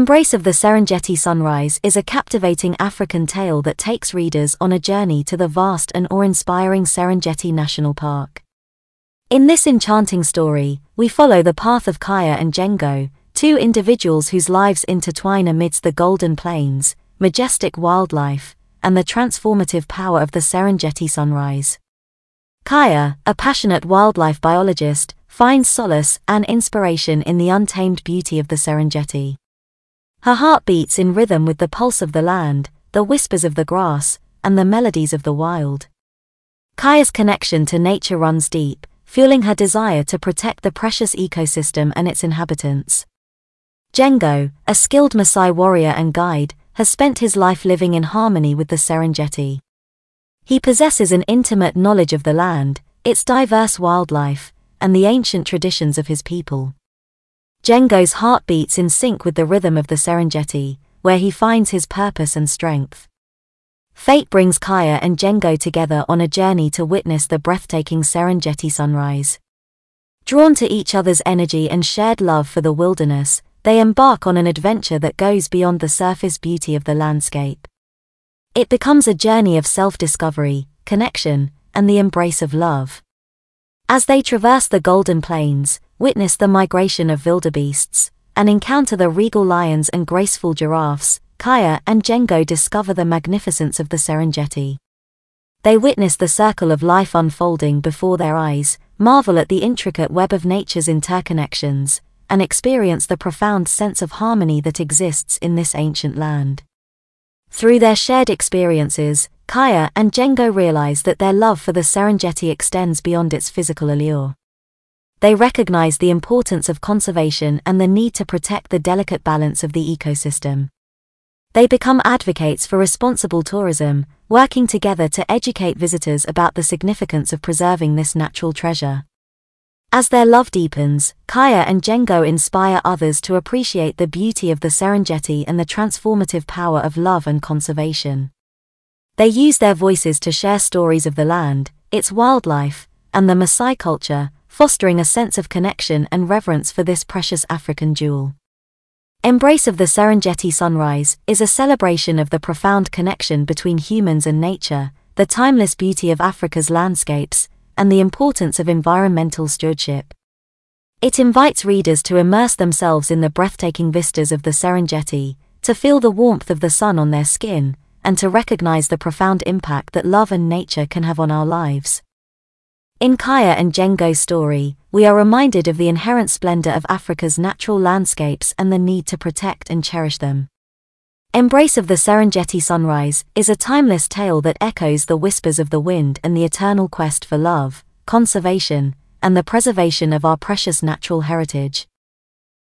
Embrace of the Serengeti Sunrise is a captivating African tale that takes readers on a journey to the vast and awe-inspiring Serengeti National Park. In this enchanting story, we follow the path of Kaya and Jengo, two individuals whose lives intertwine amidst the golden plains, majestic wildlife, and the transformative power of the Serengeti Sunrise. Kaya, a passionate wildlife biologist, finds solace and inspiration in the untamed beauty of the Serengeti. Her heart beats in rhythm with the pulse of the land, the whispers of the grass, and the melodies of the wild. Kaya's connection to nature runs deep, fueling her desire to protect the precious ecosystem and its inhabitants. Jengo, a skilled Maasai warrior and guide, has spent his life living in harmony with the Serengeti. He possesses an intimate knowledge of the land, its diverse wildlife, and the ancient traditions of his people. Jengo's heart beats in sync with the rhythm of the Serengeti, where he finds his purpose and strength. Fate brings Kaya and Jengo together on a journey to witness the breathtaking Serengeti sunrise. Drawn to each other's energy and shared love for the wilderness, they embark on an adventure that goes beyond the surface beauty of the landscape. It becomes a journey of self discovery, connection, and the embrace of love. As they traverse the Golden Plains, witness the migration of wildebeests, and encounter the regal lions and graceful giraffes, Kaya and Jengo discover the magnificence of the Serengeti. They witness the circle of life unfolding before their eyes, marvel at the intricate web of nature's interconnections, and experience the profound sense of harmony that exists in this ancient land. Through their shared experiences, Kaya and Jengo realize that their love for the Serengeti extends beyond its physical allure they recognize the importance of conservation and the need to protect the delicate balance of the ecosystem. They become advocates for responsible tourism, working together to educate visitors about the significance of preserving this natural treasure. As their love deepens, Kaya and Jengo inspire others to appreciate the beauty of the Serengeti and the transformative power of love and conservation. They use their voices to share stories of the land, its wildlife, and the Maasai culture, fostering a sense of connection and reverence for this precious African jewel. Embrace of the Serengeti Sunrise is a celebration of the profound connection between humans and nature, the timeless beauty of Africa's landscapes, and the importance of environmental stewardship. It invites readers to immerse themselves in the breathtaking vistas of the Serengeti, to feel the warmth of the sun on their skin, and to recognize the profound impact that love and nature can have on our lives. In Kaya and Jengo's story, we are reminded of the inherent splendor of Africa's natural landscapes and the need to protect and cherish them. Embrace of the Serengeti Sunrise is a timeless tale that echoes the whispers of the wind and the eternal quest for love, conservation, and the preservation of our precious natural heritage.